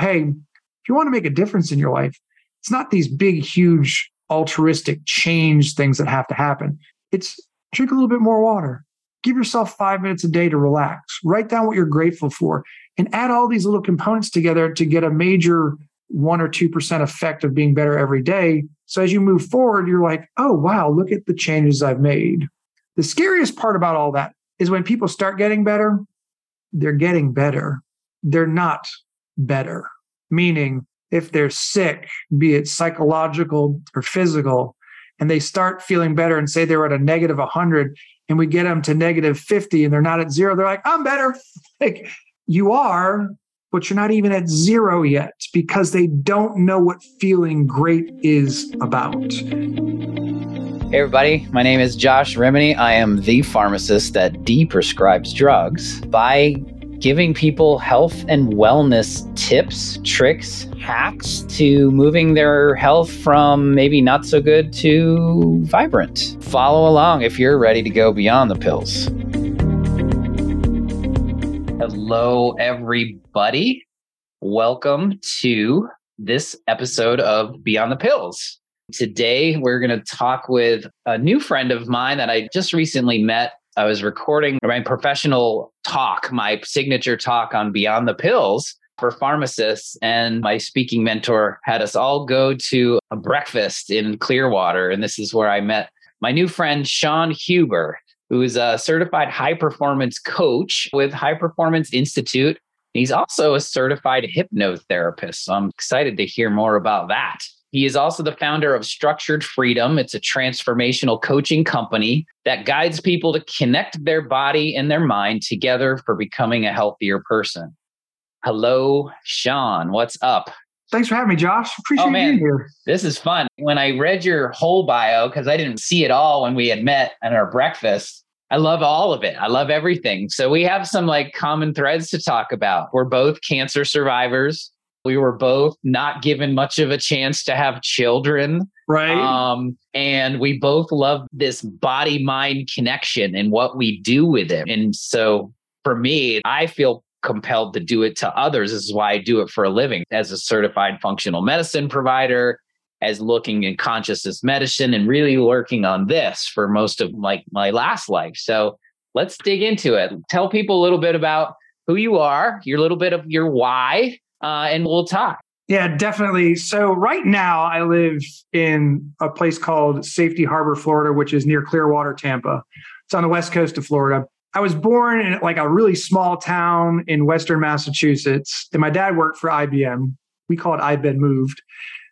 hey, if you want to make a difference in your life, it's not these big, huge, altruistic change things that have to happen. It's drink a little bit more water. Give yourself five minutes a day to relax. Write down what you're grateful for and add all these little components together to get a major one or 2% effect of being better every day. So as you move forward, you're like, oh, wow, look at the changes I've made. The scariest part about all that is when people start getting better, they're getting better. They're not better. Meaning, if they're sick, be it psychological or physical, and they start feeling better and say they're at a negative 100 and we get them to negative 50 and they're not at zero, they're like, I'm better. Like you are, but you're not even at zero yet because they don't know what feeling great is about. Hey, everybody. My name is Josh Remini. I am the pharmacist that de prescribes drugs by giving people health and wellness tips, tricks, hacks to moving their health from maybe not so good to vibrant. Follow along if you're ready to go beyond the pills. Hello, everybody. Welcome to this episode of Beyond the Pills. Today, we're going to talk with a new friend of mine that I just recently met I was recording my professional talk, my signature talk on Beyond the Pills for pharmacists. And my speaking mentor had us all go to a breakfast in Clearwater. And this is where I met my new friend, Shawn Huber, who is a certified high performance coach with High Performance Institute. He's also a certified hypnotherapist. So I'm excited to hear more about that. He is also the founder of Structured Freedom. It's a transformational coaching company that guides people to connect their body and their mind together for becoming a healthier person. Hello, Shawn. What's up? Thanks for having me, Josh. Appreciate oh, man. being here. This is fun. When I read your whole bio, because I didn't see it all when we had met at our breakfast, I love all of it. I love everything. So we have some like common threads to talk about. We're both cancer survivors. We were both not given much of a chance to have children. Right. Um, and we both love this body mind connection and what we do with it. And so for me, I feel compelled to do it to others. This is why I do it for a living as a certified functional medicine provider, as looking in consciousness medicine and really working on this for most of like my last life. So let's dig into it. Tell people a little bit about who you are, your little bit of your why, uh, and we'll talk. Yeah, definitely. So right now I live in a place called Safety Harbor, Florida, which is near Clearwater, Tampa. It's on the west coast of Florida. I was born in like a really small town in Western Massachusetts, and my dad worked for IBM. We call it I've been moved.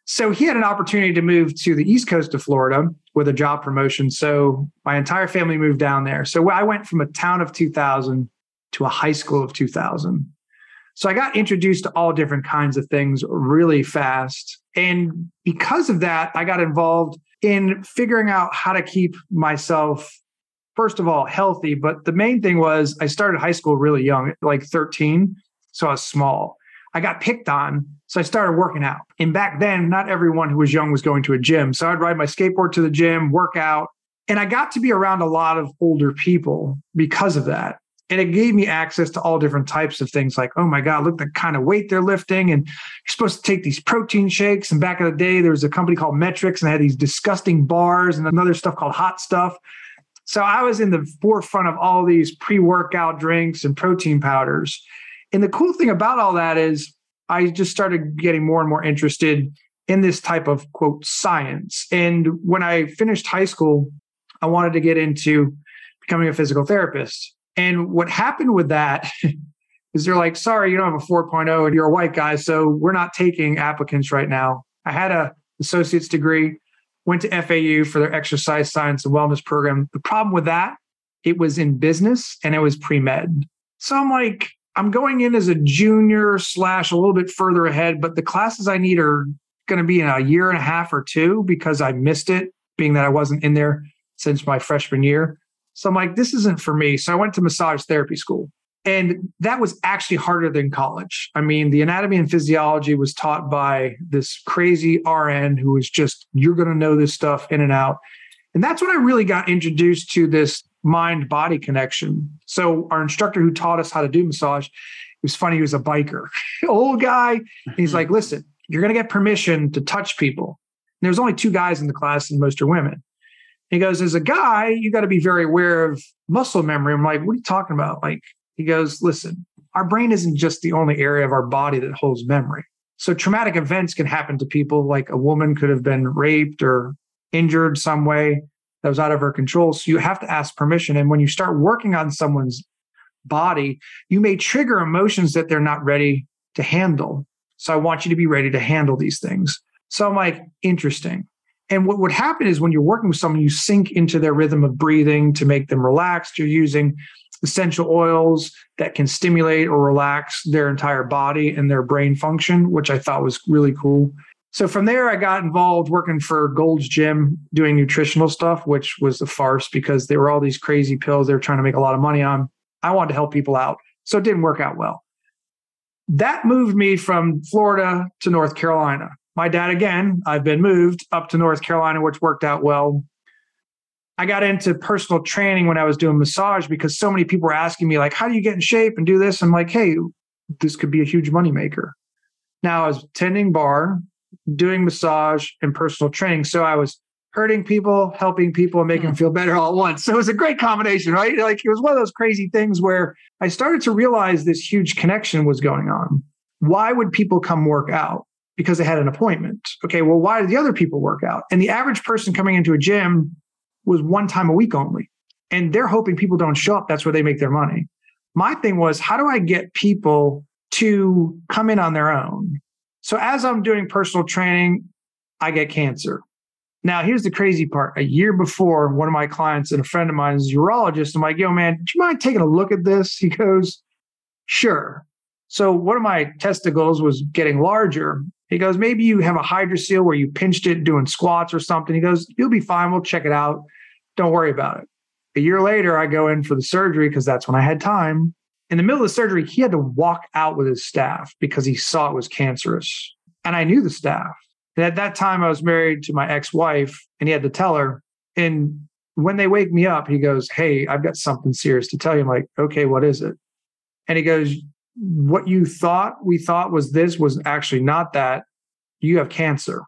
So he had an opportunity to move to the east coast of Florida with a job promotion. So my entire family moved down there. So I went from a town of 2000 to a high school of 2000. So I got introduced to all different kinds of things really fast. And because of that, I got involved in figuring out how to keep myself, first of all, healthy. But the main thing was I started high school really young, like 13. So I was small. I got picked on. So I started working out. And back then, not everyone who was young was going to a gym. So I'd ride my skateboard to the gym, work out. And I got to be around a lot of older people because of that and it gave me access to all different types of things like oh my god look the kind of weight they're lifting. And you're supposed to take these protein shakes. And back in the day there was a company called Met-Rx and had these disgusting bars and another stuff called hot stuff. So i was in the forefront of all these pre-workout drinks and protein powders. And the cool thing about all that is i just started getting more and more interested in this type of quote science. And when i finished high school i wanted to get into becoming a physical therapist and what happened with that is they're like, sorry, you don't have a 4.0 and you're a white guy, so we're not taking applicants right now. I had a associate's degree, went to FAU for their exercise science and wellness program. The problem with that, it was in business and it was pre-med. So I'm like, I'm going in as a junior slash a little bit further ahead, but the classes I need are going to be in a year and a half or two because I missed it, being that I wasn't in there since my freshman year. So I'm like, this isn't for me. So I went to massage therapy school. And that was actually harder than college. I mean, the anatomy and physiology was taught by this crazy RN who was just, you're going to know this stuff in and out. And that's when I really got introduced to this mind body connection. So, our instructor who taught us how to do massage, it was funny. He was a biker, old guy. he's mm-hmm. like, listen, you're going to get permission to touch people. And there's only two guys in the class, and most are women. He goes, as a guy, you got to be very aware of muscle memory. I'm like, what are you talking about? Like, he goes, listen, our brain isn't just the only area of our body that holds memory. So traumatic events can happen to people, like a woman could have been raped or injured some way that was out of her control. So you have to ask permission. And when you start working on someone's body, you may trigger emotions that they're not ready to handle. So I want you to be ready to handle these things. So I'm like, interesting. And what would happen is when you're working with someone, you sink into their rhythm of breathing to make them relaxed. You're using essential oils that can stimulate or relax their entire body and their brain function, which I thought was really cool. So from there, I got involved working for Gold's Gym doing nutritional stuff, which was a farce because there were all these crazy pills they were trying to make a lot of money on. I wanted to help people out. So it didn't work out well. That moved me from Florida to North Carolina. My dad, again, I've been moved up to North Carolina, which worked out well. I got into personal training when I was doing massage because so many people were asking me, like, how do you get in shape and do this? I'm like, hey, this could be a huge moneymaker. Now I was tending bar, doing massage and personal training. So I was hurting people, helping people, and making them feel better all at once. So it was a great combination, right? Like it was one of those crazy things where I started to realize this huge connection was going on. Why would people come work out? Because they had an appointment. Okay, well, why did the other people work out? And the average person coming into a gym was one time a week only. And they're hoping people don't show up. That's where they make their money. My thing was, how do I get people to come in on their own? So as I'm doing personal training, I get cancer. Now, here's the crazy part. A year before, one of my clients and a friend of mine is a urologist. I'm like, yo, man, do you mind taking a look at this? He goes, sure. So one of my testicles was getting larger. He goes, maybe you have a hydrocele where you pinched it doing squats or something. He goes, you'll be fine. We'll check it out. Don't worry about it. A year later, I go in for the surgery because that's when I had time in the middle of the surgery, he had to walk out with his staff because he saw it was cancerous. And I knew the staff. And at that time, I was married to my ex wife, and he had to tell her. And when they wake me up, he goes, Hey, I've got something serious to tell you. I'm like, Okay, what is it? And he goes, What you thought we thought was this was actually not that. You have cancer.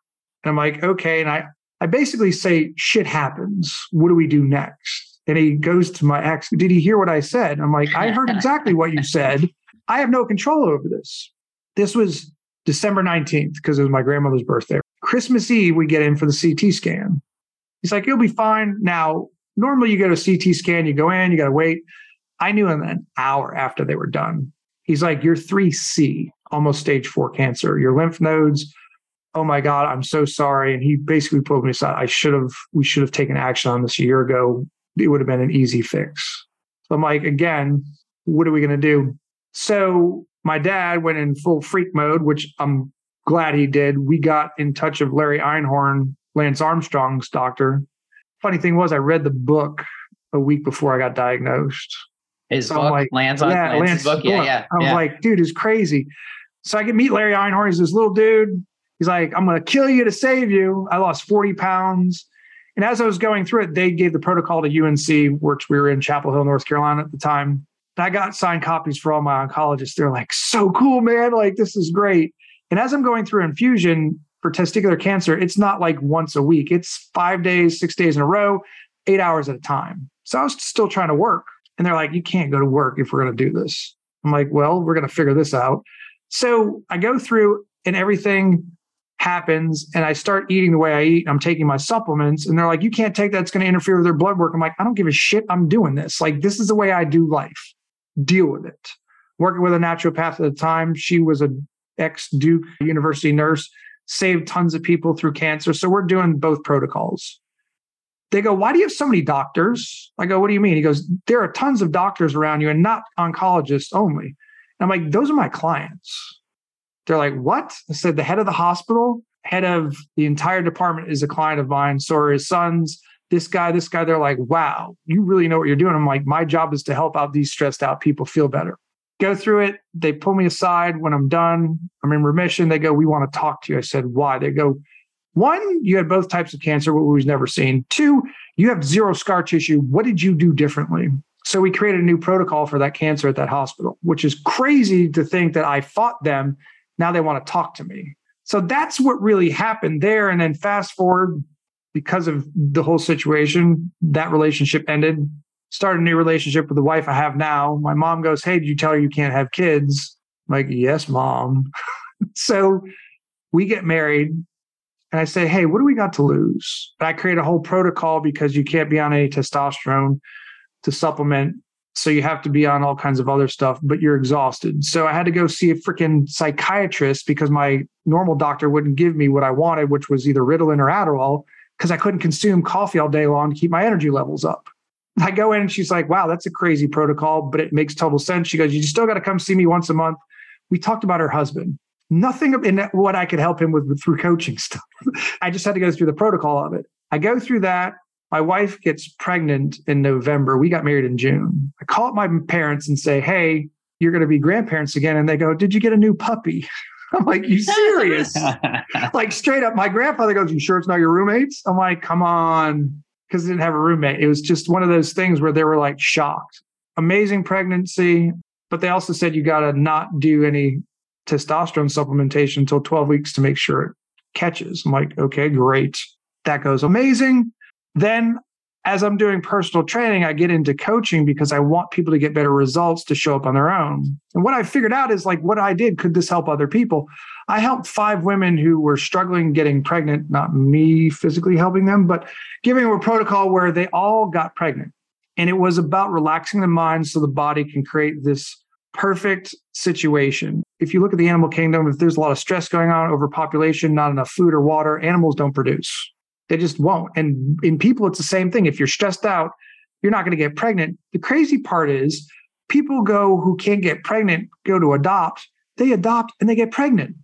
And I'm like, Okay. And I, I basically say, Shit happens. What do we do next? And he goes to my ex, Did he hear what I said? I'm like, I heard exactly what you said. I have no control over this. This was December 19th because it was my grandmother's birthday. Christmas Eve, we get in for the CT scan. He's like, You'll be fine. Now, normally you go to a CT scan, you go in, you got to wait. I knew in an hour after they were done. He's like, You're 3C, almost stage four cancer. Your lymph nodes, oh my God, I'm so sorry. And he basically pulled me aside. I should have, we should have taken action on this a year ago it would have been an easy fix. So I'm like, again, what are we going to do? So my dad went in full freak mode, which I'm glad he did. We got in touch of Larry Einhorn, Lance Armstrong's doctor. Funny thing was, I read the book a week before I got diagnosed. His so book, like, Lance, yeah, Lance's book, yeah, yeah. I'm yeah. like, dude, it's crazy. So I can meet Larry Einhorn. He's this little dude. He's like, I'm going to kill you to save you. I lost 40 pounds. And as I was going through it, they gave the protocol to UNC, which we were in Chapel Hill, North Carolina at the time. And I got signed copies for all my oncologists. They're like, so cool, man. Like, this is great. And as I'm going through infusion for testicular cancer, it's not like once a week, it's five days, six days in a row, eight hours at a time. So I was still trying to work. And they're like, you can't go to work if we're going to do this. I'm like, well, we're going to figure this out. So I go through and everything happens and I start eating the way I eat, I'm taking my supplements, and they're like, you can't take that, it's going to interfere with their blood work. I'm like, I don't give a shit. I'm doing this. Like, this is the way I do life. Deal with it. Working with a naturopath at the time, she was a ex Duke University nurse, saved tons of people through cancer. So we're doing both protocols. They go, Why do you have so many doctors? I go, What do you mean? He goes, There are tons of doctors around you and not oncologists only. And I'm like, Those are my clients. They're like, what? I said, the head of the hospital, head of the entire department is a client of mine. So are his sons, this guy, this guy. They're like, wow, you really know what you're doing. I'm like, my job is to help out these stressed out people feel better. Go through it. They pull me aside when I'm done. I'm in remission. They go, we want to talk to you. I said, why? They go, one, you had both types of cancer, what we've never seen. Two, you have zero scar tissue. What did you do differently? So we created a new protocol for that cancer at that hospital, which is crazy to think that I fought them. Now they want to talk to me. So that's what really happened there. And then fast forward, because of the whole situation, that relationship ended. Started a new relationship with the wife I have now. My mom goes, Hey, did you tell her you can't have kids? I'm like, Yes, mom. so we get married. And I say, Hey, what do we got to lose? I create a whole protocol because you can't be on any testosterone to supplement. So you have to be on all kinds of other stuff, but you're exhausted. So I had to go see a freaking psychiatrist because my normal doctor wouldn't give me what I wanted, which was either Ritalin or Adderall, because I couldn't consume coffee all day long to keep my energy levels up. I go in and she's like, wow, that's a crazy protocol, but it makes total sense. She goes, you still got to come see me once a month. We talked about her husband. Nothing in what I could help him with through coaching stuff. I just had to go through the protocol of it. I go through that. My wife gets pregnant in November. We got married in June. I call up my parents and say, Hey, you're going to be grandparents again. And they go, Did you get a new puppy? I'm like, You serious? like, straight up, my grandfather goes, You sure it's not your roommates? I'm like, Come on. Because I didn't have a roommate. It was just one of those things where they were like shocked. Amazing pregnancy. But they also said you got to not do any testosterone supplementation until 12 weeks to make sure it catches. I'm like, okay, great. That goes amazing. Then, as I'm doing personal training, I get into coaching because I want people to get better results to show up on their own. And what I figured out is like what I did, could this help other people? I helped five women who were struggling getting pregnant, not me physically helping them, but giving them a protocol where they all got pregnant. And it was about relaxing the mind so the body can create this perfect situation. If you look at the animal kingdom, if there's a lot of stress going on, overpopulation, not enough food or water, animals don't produce. They just won't. And in people, it's the same thing. If you're stressed out, you're not going to get pregnant. The crazy part is people go who can't get pregnant, go to adopt, they adopt and they get pregnant.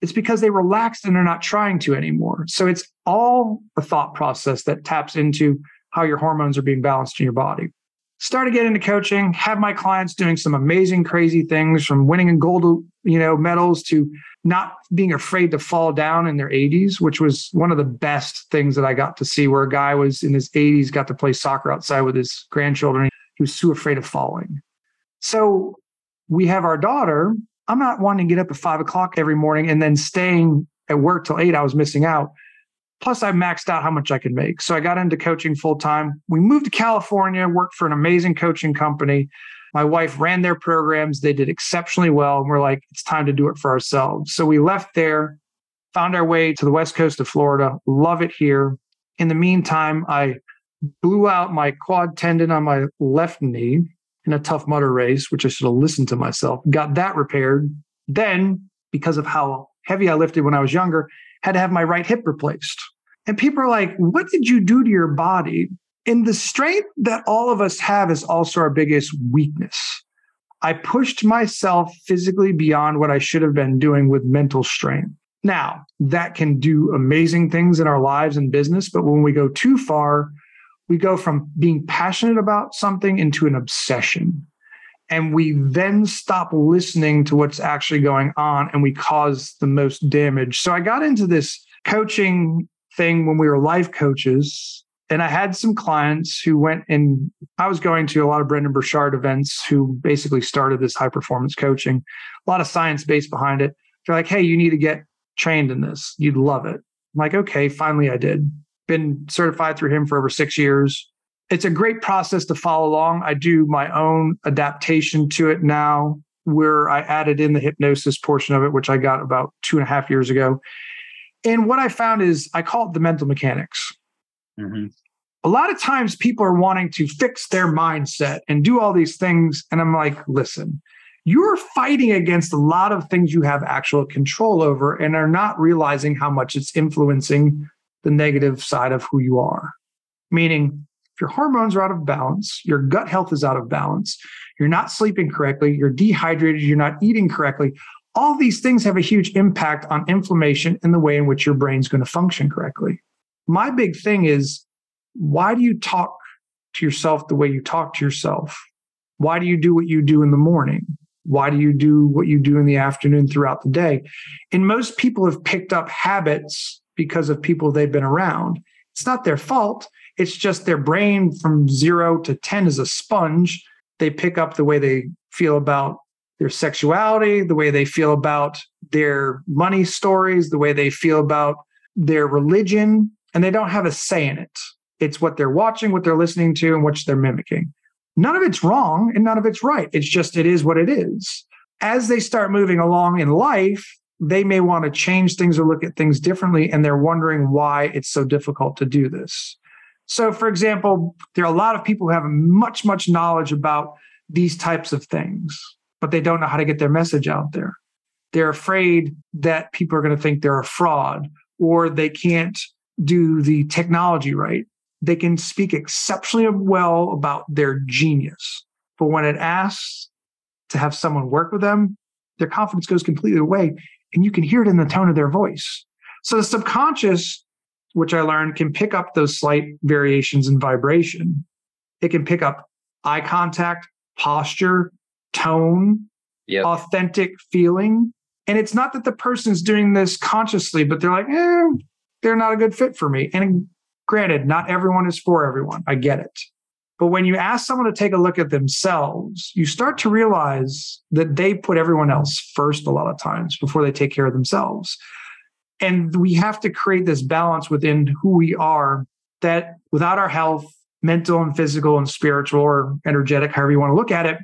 It's because they relaxed and they're not trying to anymore. So it's all a thought process that taps into how your hormones are being balanced in your body started getting into coaching have my clients doing some amazing crazy things from winning in gold you know medals to not being afraid to fall down in their 80s which was one of the best things that i got to see where a guy was in his 80s got to play soccer outside with his grandchildren he was too afraid of falling. So we have our daughter. I'm not wanting to get up at five o'clock every morning and then staying at work till eight i was missing out Plus, I maxed out how much I could make. So I got into coaching full time. We moved to California, worked for an amazing coaching company. My wife ran their programs. They did exceptionally well. And we're like, it's time to do it for ourselves. So we left there, found our way to the west coast of Florida. Love it here. In the meantime, I blew out my quad tendon on my left knee in a Tough Mudder race, which I should have listened to myself. Got that repaired. Then, because of how heavy I lifted when I was younger, had to have my right hip replaced. And people are like, what did you do to your body? And the strength that all of us have is also our biggest weakness. I pushed myself physically beyond what I should have been doing with mental strength. Now, that can do amazing things in our lives and business, but when we go too far, we go from being passionate about something into an obsession. And we then stop listening to what's actually going on and we cause the most damage. So I got into this coaching thing when we were life coaches. And I had some clients who went and I was going to a lot of Brendon Burchard events who basically started this high performance coaching, a lot of science based behind it. They're like, hey, you need to get trained in this. You'd love it. I'm like, okay, finally I did. Been certified through him for over six years. It's a great process to follow along. I do my own adaptation to it now, where I added in the hypnosis portion of it, which I got about two and a half years ago. And what I found is I call it the mental mechanics. Mm-hmm. A lot of times people are wanting to fix their mindset and do all these things. And I'm like, listen, you're fighting against a lot of things you have actual control over and are not realizing how much it's influencing the negative side of who you are. Meaning, if your hormones are out of balance, your gut health is out of balance, you're not sleeping correctly, you're dehydrated, you're not eating correctly, all these things have a huge impact on inflammation and the way in which your brain's going to function correctly. My big thing is why do you talk to yourself the way you talk to yourself? Why do you do what you do in the morning? Why do you do what you do in the afternoon throughout the day? And most people have picked up habits because of people they've been around. It's not their fault. It's just their brain from zero to 10 is a sponge. They pick up the way they feel about their sexuality, the way they feel about their money stories, the way they feel about their religion, and they don't have a say in it. It's what they're watching, what they're listening to, and what they're mimicking. None of it's wrong and none of it's right. It's just, it is what it is. As they start moving along in life, they may want to change things or look at things differently, and they're wondering why it's so difficult to do this. So, for example, there are a lot of people who have much, much knowledge about these types of things, but they don't know how to get their message out there. They're afraid that people are going to think they're a fraud or they can't do the technology right. They can speak exceptionally well about their genius, but when it asks to have someone work with them, their confidence goes completely away and you can hear it in the tone of their voice. So the subconscious, which I learned, can pick up those slight variations in vibration. It can pick up eye contact, posture, tone, yep. authentic feeling. And it's not that the person's doing this consciously, but they're like, eh, they're not a good fit for me. And granted, not everyone is for everyone. I get it. But when you ask someone to take a look at themselves, you start to realize that they put everyone else first a lot of times before they take care of themselves. And we have to create this balance within who we are that without our health, mental and physical and spiritual or energetic, however you want to look at it,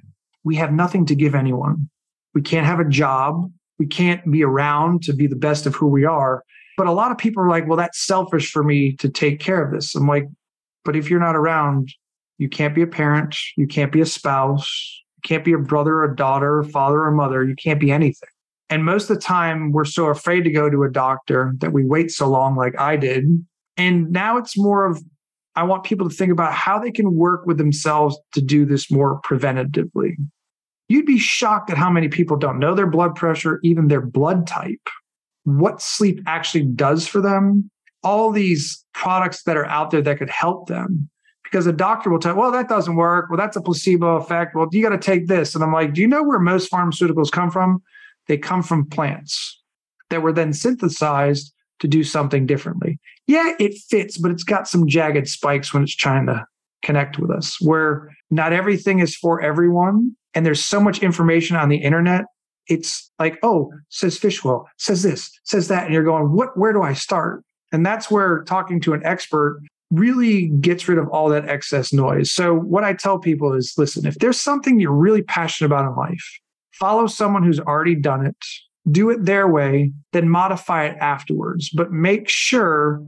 we have nothing to give anyone. We can't have a job. We can't be around to be the best of who we are. But a lot of people are like, well, that's selfish for me to take care of this. I'm like, but if you're not around, you can't be a parent. You can't be a spouse. You can't be a brother, a daughter, or father, or mother. You can't be anything. And most of the time, we're so afraid to go to a doctor that we wait so long, like I did. And now it's more of, I want people to think about how they can work with themselves to do this more preventatively. You'd be shocked at how many people don't know their blood pressure, even their blood type, what sleep actually does for them, all these products that are out there that could help them because a doctor will tell, well, that doesn't work. Well, that's a placebo effect. Well, you got to take this. And I'm like, do you know where most pharmaceuticals come from? They come from plants that were then synthesized to do something differently. Yeah, it fits, but it's got some jagged spikes when it's trying to connect with us, where not everything is for everyone. And there's so much information on the internet. It's like, oh, says fish oil, says this, says that. And you're going, what, where do I start? And that's where talking to an expert really gets rid of all that excess noise. So, what I tell people is listen, if there's something you're really passionate about in life, follow someone who's already done it, do it their way, then modify it afterwards. But make sure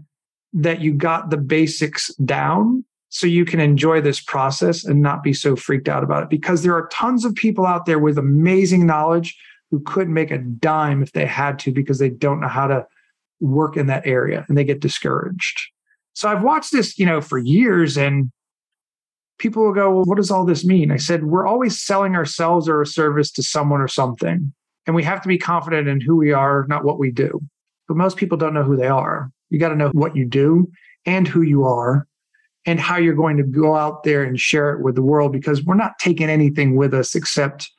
that you got the basics down so you can enjoy this process and not be so freaked out about it. Because there are tons of people out there with amazing knowledge who couldn't make a dime if they had to because they don't know how to work in that area and they get discouraged. So I've watched this, you know, for years and people will go, well, what does all this mean? I said, we're always selling ourselves or a service to someone or something. And we have to be confident in who we are, not what we do. But most people don't know who they are. You got to know what you do and who you are and how you're going to go out there and share it with the world because we're not taking anything with us except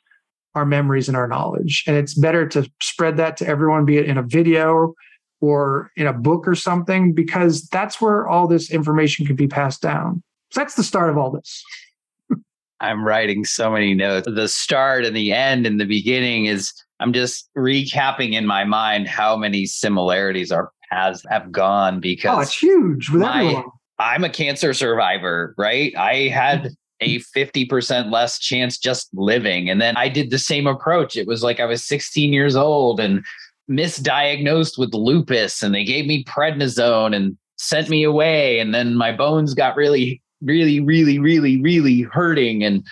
our memories and our knowledge. And it's better to spread that to everyone, be it in a video or in a book or something, because that's where all this information can be passed down. So that's the start of all this. I'm writing so many notes. The start and the end and the beginning is I'm just recapping in my mind how many similarities our paths have gone because oh, it's huge with my, everyone. I'm a cancer survivor, right? I had mm-hmm. a 50% less chance just living. And then I did the same approach. It was like I was 16 years old and misdiagnosed with lupus and they gave me prednisone and sent me away and then my bones got really really really really really hurting. And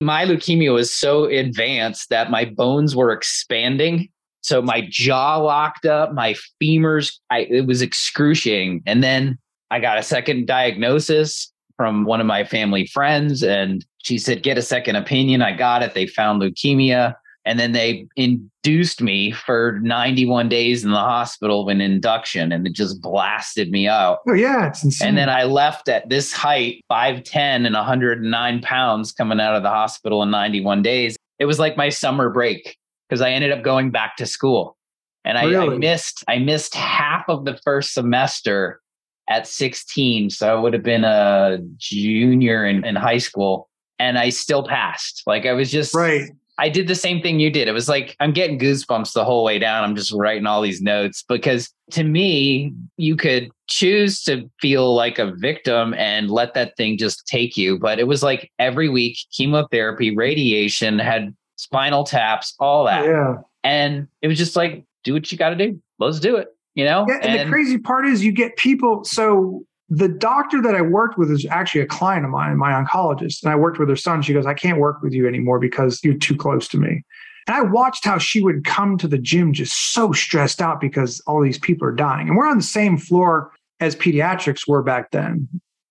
my leukemia was so advanced that my bones were expanding. So my jaw locked up my femurs I, it was excruciating. And then i got a second diagnosis from one of my family friends and she said get a second opinion. I got it. They found leukemia and then they induced me for 91 days in the hospital of an induction and it just blasted me out. Oh yeah, it's insane. And then I left at this height, 5'10 and 109 pounds coming out of the hospital in 91 days. It was like my summer break because I ended up going back to school. And I, really? I missed I missed half of the first semester at 16. So I would have been a junior in, in high school and I still passed. Like I was just right. I did the same thing you did. It was like I'm getting goosebumps the whole way down. I'm just writing all these notes because to me, you could choose to feel like a victim and let that thing just take you. But it was like every week, chemotherapy, radiation, had spinal taps, all that. Yeah. And it was just like, do what you got to do. Let's do it. You know? Yeah, and, and the crazy part is you get people. So the doctor that I worked with is actually a client of mine, my oncologist. And I worked with her son. She goes, I can't work with you anymore because you're too close to me. And I watched how she would come to the gym just so stressed out because all these people are dying. And we're on the same floor as pediatrics were back then,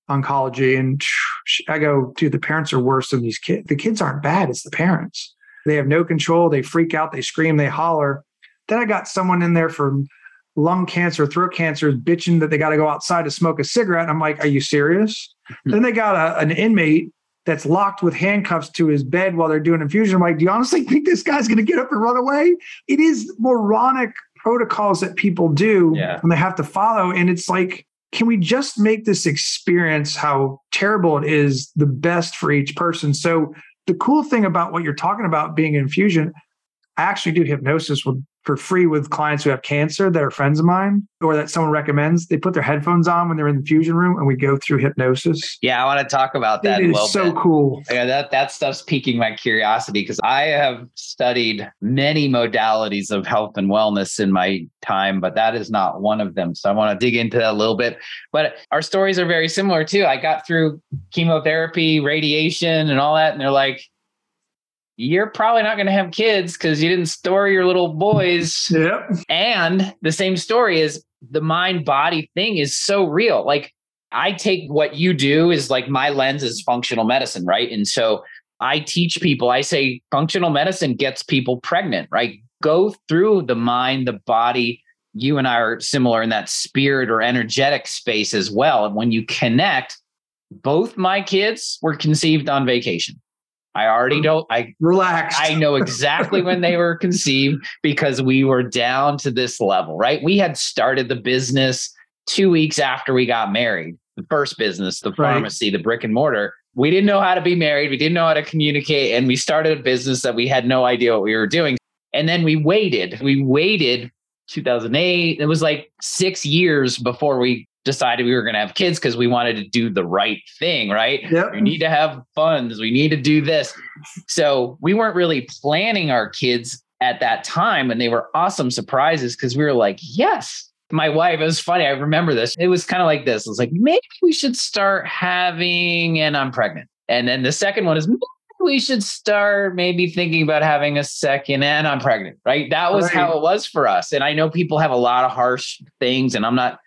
oncology. And I go, dude, the parents are worse than these kids. The kids aren't bad, it's the parents. They have no control. They freak out, they scream, they holler. Then I got someone in there for lung cancer, throat cancer, is bitching that they got to go outside to smoke a cigarette. And I'm like, are you serious? Mm-hmm. Then they got a, an inmate that's locked with handcuffs to his bed while they're doing infusion. I'm like, do you honestly think this guy's going to get up and run away? It is moronic protocols that people do yeah. and they have to follow. And it's like, can we just make this experience how terrible it is the best for each person? So the cool thing about what you're talking about being infusion, I actually do hypnosis with for free with clients who have cancer that are friends of mine or that someone recommends. They put their headphones on when they're in the fusion room and we go through hypnosis. Yeah, I want to talk about that. It is so bit. So cool. Yeah, that, that stuff's piquing my curiosity because I have studied many modalities of health and wellness in my time, but that is not one of them. So I want to dig into that a little bit. But our stories are very similar too. I got through chemotherapy, radiation, and all that, and they're like, you're probably not going to have kids because you didn't store your little boys. Yep. And the same story is the mind body thing is so real. Like I take what you do is like my lens is functional medicine, right? And so I teach people, I say functional medicine gets people pregnant, right? Go through the mind, the body. You and I are similar in that spirit or energetic space as well. And when you connect, both my kids were conceived on vacation. I already know. I relax. I know exactly when they were conceived because we were down to this level, right? We had started the business two weeks after we got married. The first business, the pharmacy, right. the brick and mortar. We didn't know how to be married. We didn't know how to communicate. And we started a business that we had no idea what we were doing. And then we waited. We waited 2008. It was like six years before we decided we were going to have kids because we wanted to do the right thing, right? Yep. We need to have funds. We need to do this. So we weren't really planning our kids at that time. And they were awesome surprises because we were like, yes. My wife, it was funny. I remember this. It was kind of like this. It was like, maybe we should start having, and I'm pregnant. And then the second one is, "Maybe we should start maybe thinking about having a second and I'm pregnant, right? That was right. how it was for us. And I know people have a lot of harsh things, and I'm not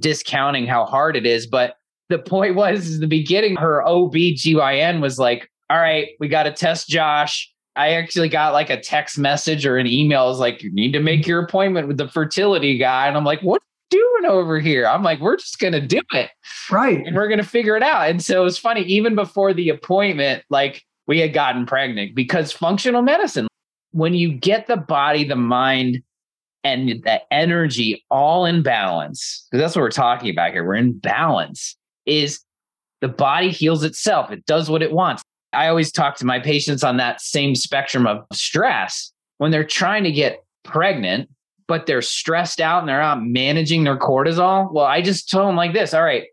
discounting how hard it is. But the point was the beginning, her OB/GYN was like, all right, we got to test Josh. I actually got like a text message or an email. Is like, you need to make your appointment with the fertility guy. And I'm like, what doing over here? I'm like, we're just gonna do it. Right. And we're gonna figure it out. And so it was funny, even before the appointment, like we had gotten pregnant because functional medicine, when you get the body, the mind, and that energy all in balance, because that's what we're talking about here. We're in balance, is the body heals itself. It does what it wants. I always talk to my patients on that same spectrum of stress when they're trying to get pregnant, but they're stressed out and they're not managing their cortisol. Well, I just tell them like this All right,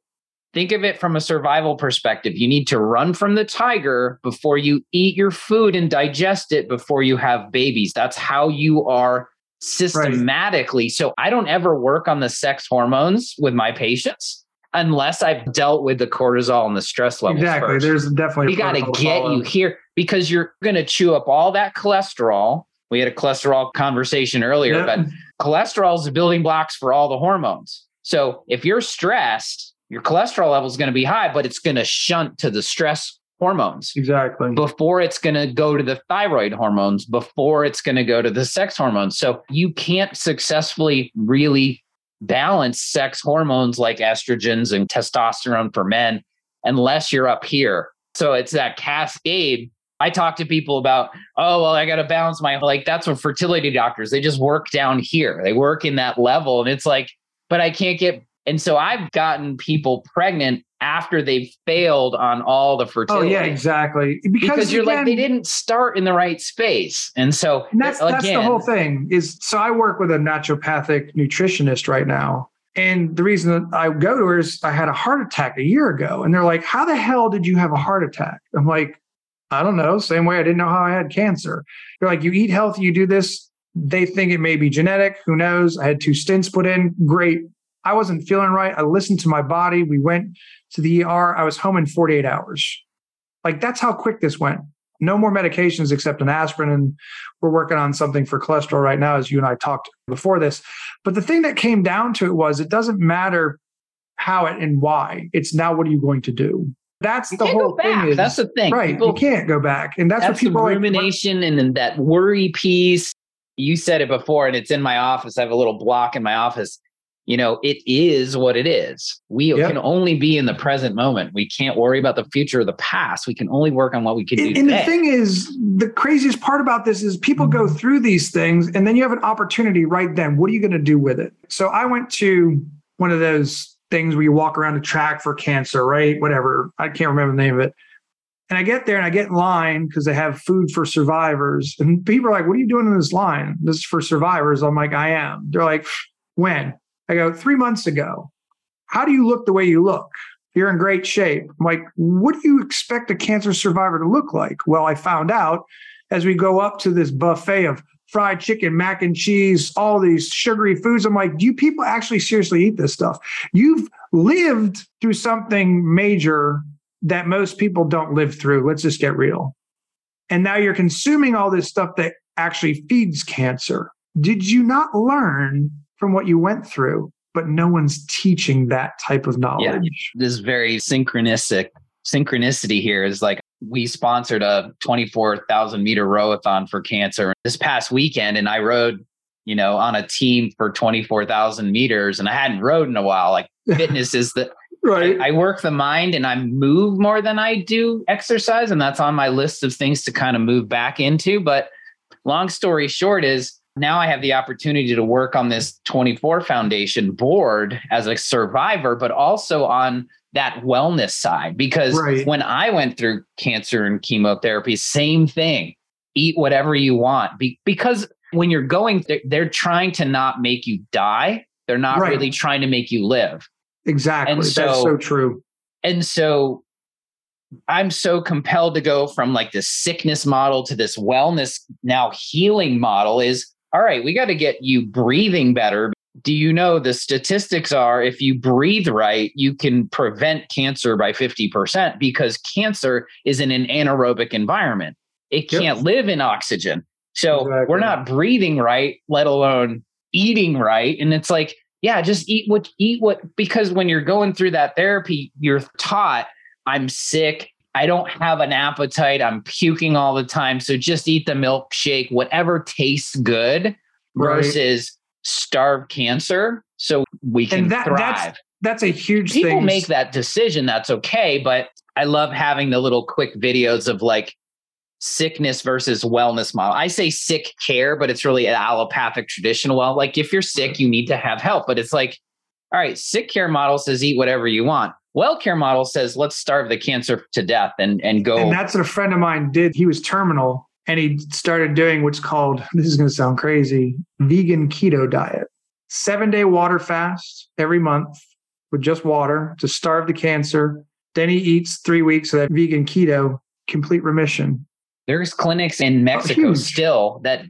think of it from a survival perspective. You need to run from the tiger before you eat your food and digest it before you have babies. That's how you are systematically. Right. So I don't ever work on the sex hormones with my patients unless I've dealt with the cortisol and the stress levels. Exactly. First. There's definitely we got to get you here because you're going to chew up all that cholesterol. We had a cholesterol conversation earlier, yeah. but cholesterol is the building blocks for all the hormones. So if you're stressed, your cholesterol level is going to be high, but it's going to shunt to the stress hormones. Exactly. Before it's going to go to the thyroid hormones, before it's going to go to the sex hormones. So you can't successfully really balance sex hormones like estrogens and testosterone for men unless you're up here. So it's that cascade. I talk to people about, oh, well, I got to balance my, like, that's what fertility doctors, they just work down here. They work in that level. And it's like, but I can't get And so I've gotten people pregnant after they've failed on all the fertility. Oh yeah, exactly. Because, because you're again, like they didn't start in the right space, and so and that's again, that's the whole thing. Is so I work with a naturopathic nutritionist right now, and the reason that I go to her is I had a heart attack a year ago, and they're like, "How the hell did you have a heart attack?" I'm like, "I don't know." Same way I didn't know how I had cancer. They're like, "You eat healthy, you do this." They think it may be genetic. Who knows? I had two stints put in. Great. I wasn't feeling right. I listened to my body. We went to the ER. I was home in 48 hours. Like that's how quick this went. No more medications except an aspirin. And we're working on something for cholesterol right now, as you and I talked before this. But the thing that came down to it was it doesn't matter how it and why. It's now what are you going to do? That's you the whole thing. Is, that's the thing. Right. People, you can't go back. And that's, that's what people the rumination like, and then that worry piece. You said it before, and it's in my office. I have a little block in my office you know, it is what it is. We yep. can only be in the present moment. We can't worry about the future or the past. We can only work on what we can and, do. And today. the thing is, the craziest part about this is people go mm-hmm. through these things and then you have an opportunity right then. What are you going to do with it? So I went to one of those things where you walk around a track for cancer, right? Whatever. I can't remember the name of it. And I get there and I get in line because they have food for survivors. And people are like, What are you doing in this line? This is for survivors. I'm like, I am. They're like, When? I go, three months ago, how do you look the way you look? You're in great shape. I'm like, what do you expect a cancer survivor to look like? Well, I found out as we go up to this buffet of fried chicken, mac and cheese, all these sugary foods. I'm like, do you people actually seriously eat this stuff? You've lived through something major that most people don't live through. Let's just get real. And now you're consuming all this stuff that actually feeds cancer. Did you not learn from what you went through, but no one's teaching that type of knowledge. Yeah, this very synchronistic synchronicity here is like we sponsored a 24,000 meter rowathon for cancer this past weekend, and I rowed, you know, on a team for 24,000 meters, and I hadn't rowed in a while. Like fitness is the right. I, I, work the mind and I move more than I do exercise, and that's on my list of things to kind of move back into. But long story short is now I have the opportunity to work on this 24 Foundation board as a survivor, but also on that wellness side. Because right. when I went through cancer and chemotherapy, same thing eat whatever you want. Be- because when you're going, they're, they're, trying to not make you die, they're not right. really trying to make you live. Exactly. So, That's so true. And so I'm so compelled to go from like this sickness model to this wellness now healing model is all right, we got to get you breathing better. Do you know the statistics are if you breathe right, you can prevent cancer by 50% because cancer is in an anaerobic environment. It can't yep. live in oxygen. So exactly. we're not breathing right, let alone eating right. And it's like, yeah, just eat what eat what because when you're going through that therapy, you're taught I'm sick, I don't have an appetite. I'm puking all the time. So just eat the milkshake, whatever tastes good versus starve cancer so we can that, thrive. That's, that's a huge People thing. make that decision. That's okay. But I love having the little quick videos of like sickness versus wellness model. I say sick care, but it's really an allopathic traditional. Well, like if you're sick, you need to have help. But it's like, all right, sick care model says eat whatever you want well care model says let's starve the cancer to death and and go and that's what a friend of mine did. He was terminal and he started doing what's called this is going to sound crazy vegan keto diet. Seven day water fast every month with just water to starve the cancer. Then he eats three weeks of that vegan keto complete remission. There's clinics in mexico oh, still that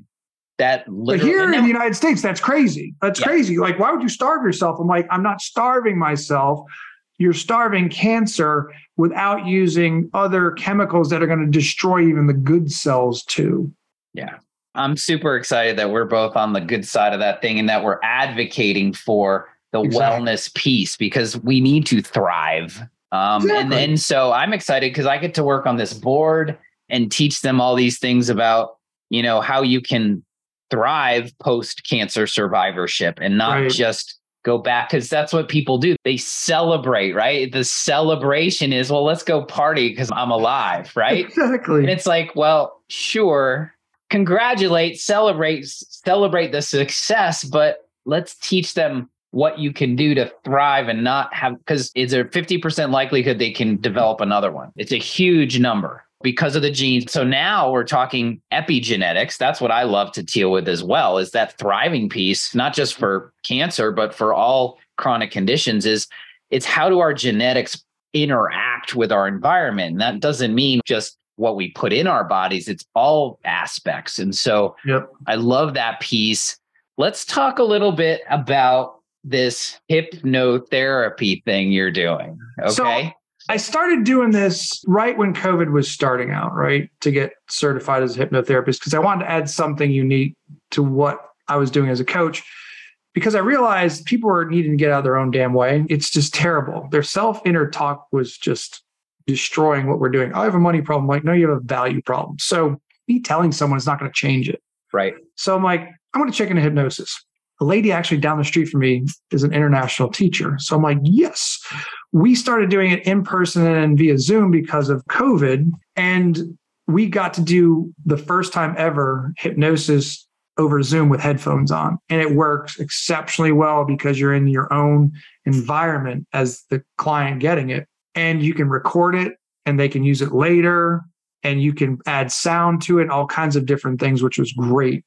that but here in the united states that's crazy. That's yeah. crazy. Like why would you starve yourself? I'm like i'm not starving myself you're starving cancer without using other chemicals that are going to destroy even the good cells too. Yeah. I'm super excited that we're both on the good side of that thing and that we're advocating for the exactly. wellness piece because we need to thrive. Um, exactly. and, and so I'm excited because I get to work on this board and teach them all these things about, you know, how you can thrive post cancer survivorship and not right. just go back because that's what people do. They celebrate, right? The celebration is, well, let's go party because I'm alive, right? Exactly. And it's like, well, sure, congratulate, celebrate, celebrate the success, but let's teach them what you can do to thrive and not have because is there 50% likelihood they can develop another one it's a huge number because of the genes. So now we're talking epigenetics. That's what i love to deal with as well is that thriving piece not just for cancer but for all chronic conditions is it's how do our genetics interact with our environment? And that doesn't mean just what we put in our bodies it's all aspects. And so Yep. i love that piece. Let's talk a little bit about this hypnotherapy thing you're doing So- okay I started doing this right when COVID was starting out, right? To get certified as a hypnotherapist because I wanted to add something unique to what I was doing as a coach. Because I realized people were needing to get out of their own damn way. It's just terrible. Their self inner talk was just destroying what we're doing. Oh, I have a money problem. Like, no, you have a value problem. So, me telling someone is not going to change it. right So I'm like, I'm going to check into hypnosis. A lady actually down the street from me is an international teacher. So I'm like, yes. We started doing it in person and via Zoom because of COVID. And we got to do the first time ever hypnosis over Zoom with headphones on. And it works exceptionally well because you're in your own environment as the client getting it. And you can record it and they can use it later and you can add sound to it, all kinds of different things, which was great.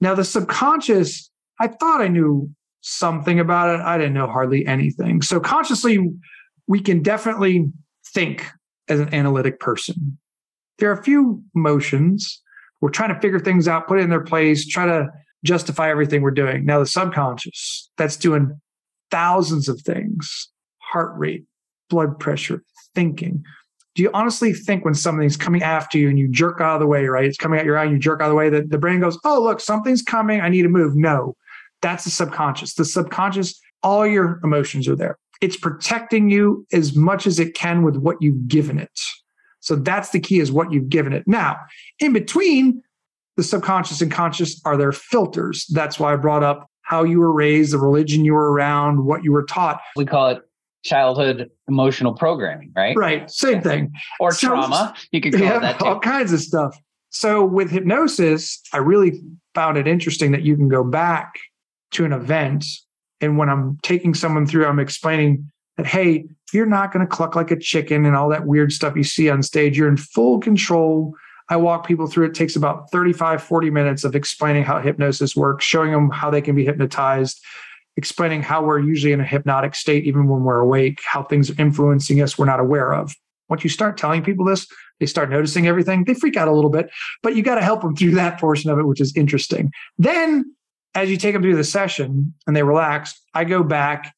Now, the subconscious, I thought I knew something about it. I didn't know hardly anything. So, consciously, we can definitely think as an analytic person. There are a few motions. We're trying to figure things out, put it in their place, try to justify everything we're doing. Now, the subconscious, that's doing thousands of things heart rate, blood pressure, thinking. Do you honestly think when something's coming after you and you jerk out of the way, right? It's coming at your eye, and you jerk out of the way, that the brain goes, Oh, look, something's coming. I need to move. No, that's the subconscious. The subconscious, all your emotions are there. It's protecting you as much as it can with what you've given it. So that's the key is what you've given it. Now, in between the subconscious and conscious are their filters. That's why I brought up how you were raised, the religion you were around, what you were taught. we call it childhood emotional programming right Right. Same thing. or So- trauma you could call it that all kinds of stuff. So with hypnosis, I really found it interesting that you can go back to an event. And when I'm taking someone through, I'm explaining that, hey, you're not going to cluck like a chicken and all that weird stuff you see on stage. You're in full control. I walk people through. It takes about 35, 40 minutes of explaining how hypnosis works, showing them how they can be hypnotized, explaining how we're usually in a hypnotic state, even when we're awake, how things are influencing us we're not aware of. Once you start telling people this, they start noticing everything. They freak out a little bit, but you got to help them through that portion of it, which is interesting. Then, as you take them through the session and they relax, I go back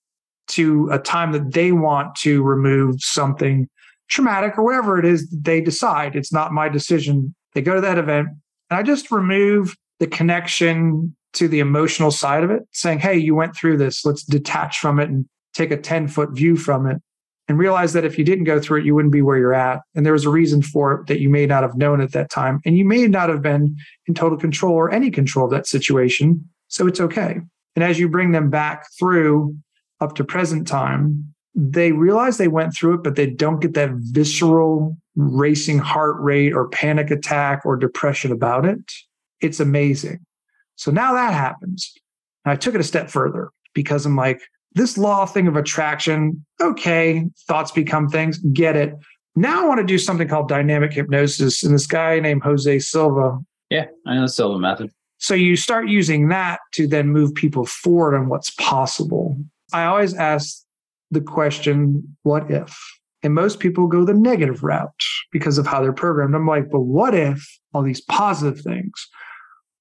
to a time that they want to remove something traumatic or whatever it is they decide. It's not my decision. They go to that event and I just remove the connection to the emotional side of it, saying, Hey, you went through this. Let's detach from it and take a 10 foot view from it and realize that if you didn't go through it, you wouldn't be where you're at. And there was a reason for it that you may not have known at that time. And you may not have been in total control or any control of that situation. So it's okay. And as you bring them back through up to present time, they realize they went through it, but they don't get that visceral racing heart rate or panic attack or depression about it. It's amazing. So now that happens. I took it a step further because I'm like, this law thing of attraction, okay, thoughts become things, get it. Now I want to do something called dynamic hypnosis. And this guy named Jose Silva. yeah i know the silva method So you start using that to then move people forward on what's possible. I always ask the question, what if? And most people go the negative route because of how they're programmed. I'm like, but what if all these positive things?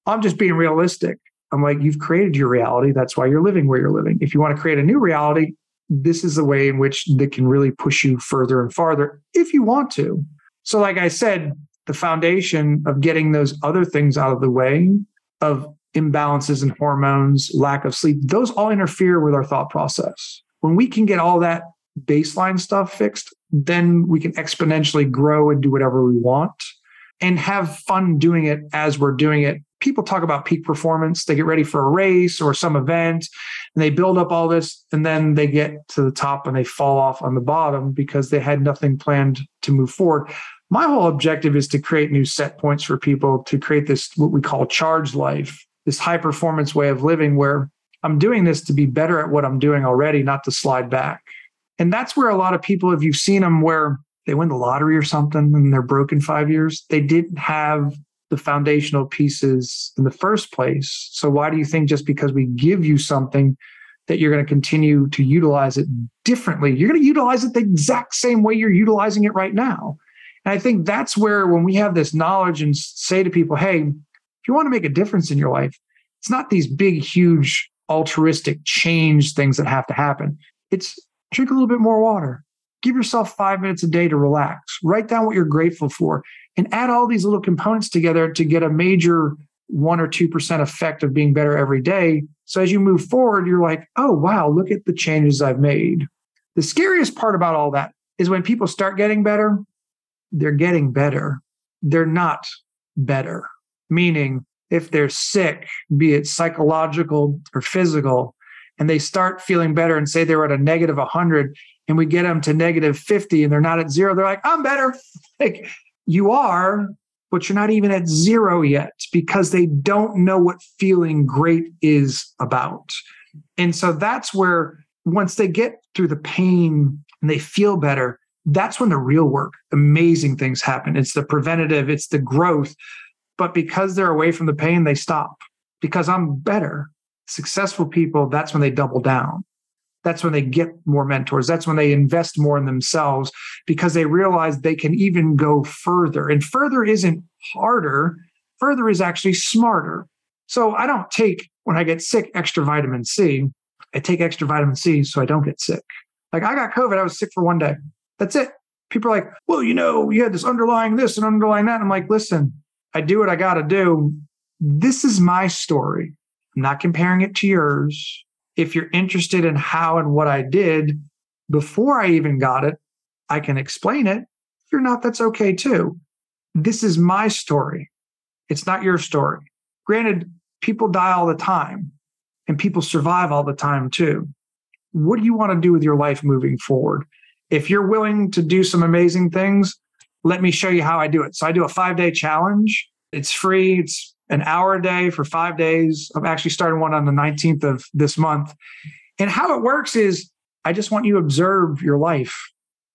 I'm just being realistic. I'm like, you've created your reality. That's why you're living where you're living. If you want to create a new reality, this is the way in which that can really push you further and farther if you want to. So, like I said, the foundation of getting those other things out of the way of imbalances in hormones, lack of sleep, those all interfere with our thought process. When we can get all that baseline stuff fixed, then we can exponentially grow and do whatever we want and have fun doing it as we're doing it. People talk about peak performance. They get ready for a race or some event and they build up all this and then they get to the top and they fall off on the bottom because they had nothing planned to move forward. My whole objective is to create new set points for people to create this, what we call charged life, this high performance way of living where I'm doing this to be better at what I'm doing already, not to slide back. And that's where a lot of people, if you've seen them where they win the lottery or something and they're broken five years, they didn't have the foundational pieces in the first place. So why do you think just because we give you something that you're going to continue to utilize it differently? You're going to utilize it the exact same way you're utilizing it right now. And I think that's where when we have this knowledge and say to people, hey, if you want to make a difference in your life, it's not these big, huge altruistic change things that have to happen. It's drink a little bit more water. Give yourself five minutes a day to relax. Write down what you're grateful for and add all these little components together to get a major one or 2% effect of being better every day. So as you move forward, you're like, oh, wow, look at the changes I've made. The scariest part about all that is when people start getting better, they're getting better. They're not better. Meaning, if they're sick, be it psychological or physical, and they start feeling better and say they're at a negative 100 and we get them to negative 50 and they're not at zero, they're like, I'm better. like you are, but you're not even at zero yet because they don't know what feeling great is about. And so that's where once they get through the pain and they feel better, that's when the real work, amazing things happen. It's the preventative, it's the growth. But because they're away from the pain, they stop because I'm better. Successful people, that's when they double down. That's when they get more mentors. That's when they invest more in themselves because they realize they can even go further. And further isn't harder, further is actually smarter. So I don't take, when I get sick, extra vitamin C. I take extra vitamin C so I don't get sick. Like I got COVID, I was sick for one day. That's it. People are like, well, you know, you had this underlying this and underlying that. I'm like, listen, I do what I got to do. This is my story. I'm not comparing it to yours. If you're interested in how and what I did before I even got it, I can explain it. If you're not, that's okay too. This is my story. It's not your story. Granted, people die all the time and people survive all the time too. What do you want to do with your life moving forward? If you're willing to do some amazing things, let me show you how I do it. So I do a five day challenge. It's free. It's an hour a day for five days. I'm actually starting one on the 19th of this month. And how it works is I just want you to observe your life.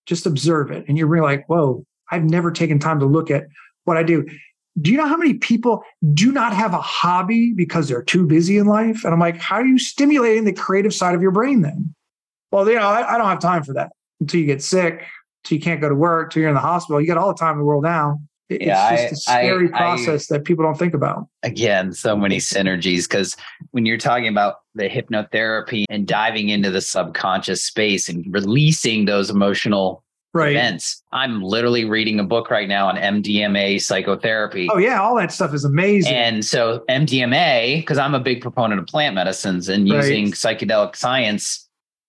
Just observe it. And you're like, whoa, I've never taken time to look at what I do. Do you know how many people do not have a hobby because they're too busy in life? And I'm like, how are you stimulating the creative side of your brain then? Well, you know, I, I don't have time for that until you get sick, until you can't go to work, until you're in the hospital. You got all the time in the world now. It, yeah, it's just I, a scary I, process I, that people don't think about. Again, so many synergies because when you're talking about the hypnotherapy and diving into the subconscious space and releasing those emotional right. events. I'm literally reading a book right now on MDMA psychotherapy. Oh yeah, all that stuff is amazing. And so MDMA, because I'm a big proponent of plant medicines and right. using psychedelic science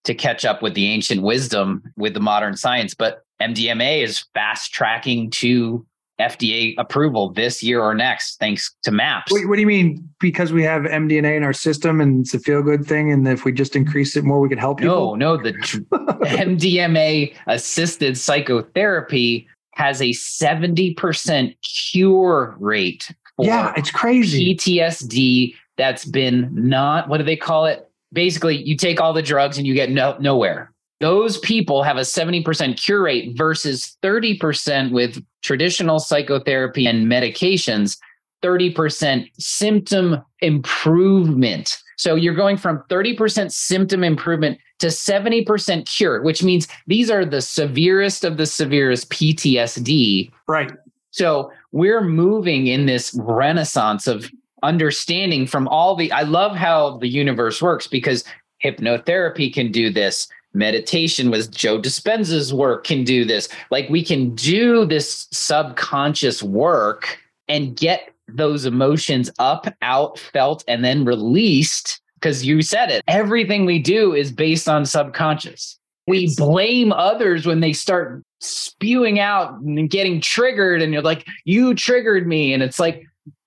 to catch up with the ancient wisdom with the modern science. But MDMA is fast tracking to FDA approval this year or next, thanks to MAPS. What, what, do you mean? Because we have MDMA in our system and it's a feel good thing, and if we just increase it more, we could help people? No, no. The MDMA assisted psychotherapy has a 70% cure rate. yeah, it's crazy. PTSD that's been not, what do they call it? Basically you take all the drugs and you get no, nowhere. Those people have a 70% cure rate versus 30% with traditional psychotherapy and medications, 30% symptom improvement. So you're going from 30% symptom improvement to 70% cure, which means these are the severest of the severest PTSD. Right. So we're moving in this renaissance of understanding from all the I love how the universe works because hypnotherapy can do this. Meditation with Joe Dispenza's work can do this. Like we can do this subconscious work and get those emotions up, out, felt, and then released. Because you said it, everything we do is based on subconscious. We blame others when they start spewing out and getting triggered, and you're like, you triggered me. And it's like,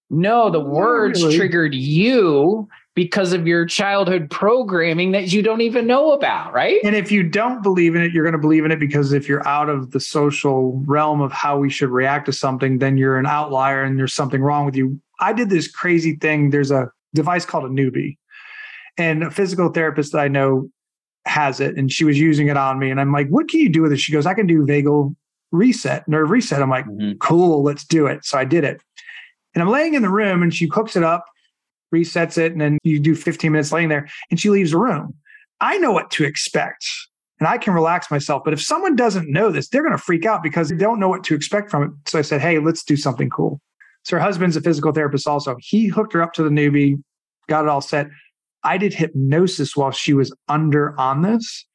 no, the words really? triggered you because of your childhood programming that you don't even know about, right? And if you don't believe in it, you're going to believe in it because if you're out of the social realm of how we should react to something, then you're an outlier and there's something wrong with you. I did this crazy thing. There's a device called a Neubie. and a physical therapist that I know has it, and she was using it on me. And I'm like, "What can you do with it?" She goes, "I can do vagal reset, nerve reset." I'm like, mm-hmm. "Cool, let's do it." So I did it, and I'm laying in the room, and she hooks it up, resets it, and then you do 15 minutes laying there, and she leaves the room. I know what to expect and I can relax myself. But if someone doesn't know this, they're going to freak out because they don't know what to expect from it. So I said, hey, let's do something cool. So her husband's a physical therapist also. He hooked her up to the Neubie, got it all set. I did hypnosis while she was under on this.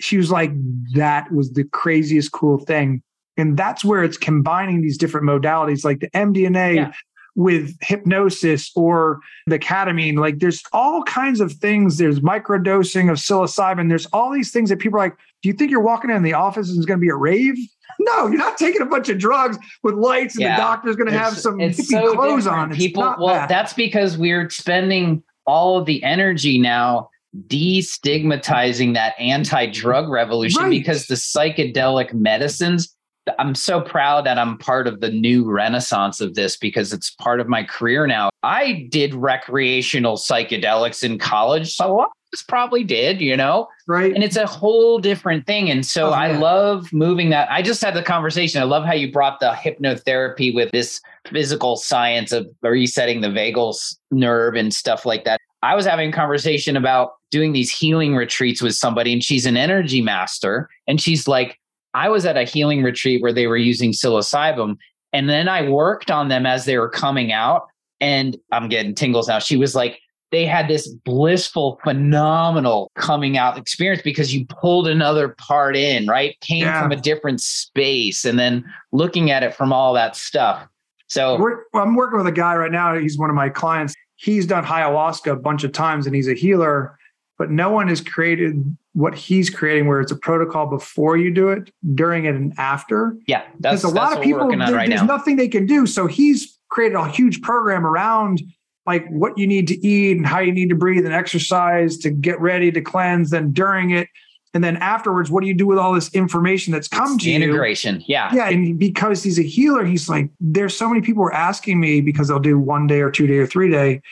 She was like, that was the craziest cool thing. And that's where it's combining these different modalities like the MDMA, yeah with hypnosis or the ketamine. Like there's all kinds of things. There's microdosing of psilocybin. There's all these things that people are like, do you think you're walking in the office and it's going to be a rave? No, you're not taking a bunch of drugs with lights and yeah. the doctor's going to have some so clothes different. on. It's people, well, that. that's because we're spending all of the energy now destigmatizing that anti-drug revolution right. because the psychedelic medicines I'm so proud that I'm part of the new renaissance of this because it's part of my career now. I did recreational psychedelics in college, so I probably did, you know? Right. And it's a whole different thing. And so oh, I love moving that. I just had the conversation. I love how you brought the hypnotherapy with this physical science of resetting the vagus nerve and stuff like that. I was having a conversation about doing these healing retreats with somebody, and she's an energy master. And she's like, I was at a healing retreat where they were using psilocybin, and then I worked on them as they were coming out. And I'm getting tingles now. She was like, they had this blissful, phenomenal coming out experience because you pulled another part in, right? Came yeah. from a different space and then looking at it from all that stuff. So I'm working with a guy right now. He's one of my clients. He's done ayahuasca a bunch of times and he's a healer, but no one has created what he's creating where it's a protocol before you do it during it and after. Yeah that's a lot of people there, right there's now. nothing they can do. So he's created a huge program around like what you need to eat and how you need to breathe and exercise to get ready to cleanse then during it. And then afterwards what do you do with all this information that's come it's to integration you yeah. Yeah and because he's a healer he's like there's so many people are asking me because they'll do one day or two day or three day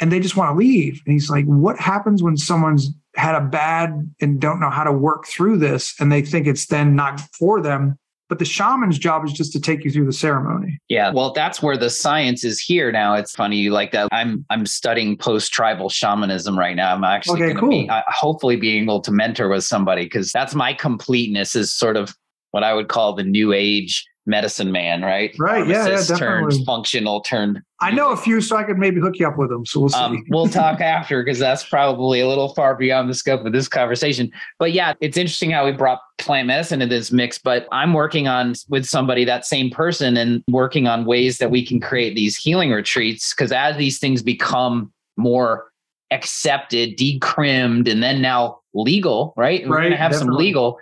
and they just want to leave. And he's like what happens when someone's had a bad and don't know how to work through this and they think it's then not for them but the shaman's job is just to take you through the ceremony? Yeah well that's where the science is here now. It's funny you like that i'm i'm studying post tribal shamanism right now. I'm actually okay, cool. be uh, hopefully being able to mentor with somebody because that's my completeness is sort of what i would call the new age medicine man, right? Right. Yeah, yeah, definitely. Turned functional, turned. I know a few, so I could maybe hook you up with them. So we'll see. Um, we'll talk after because that's probably a little far beyond the scope of this conversation. But yeah, it's interesting how we brought plant medicine into this mix. But I'm working on with somebody, that same person, and working on ways that we can create these healing retreats. Because as these things become more accepted, decrimmed, and then now legal, right? And right, we're going to have definitely. some legal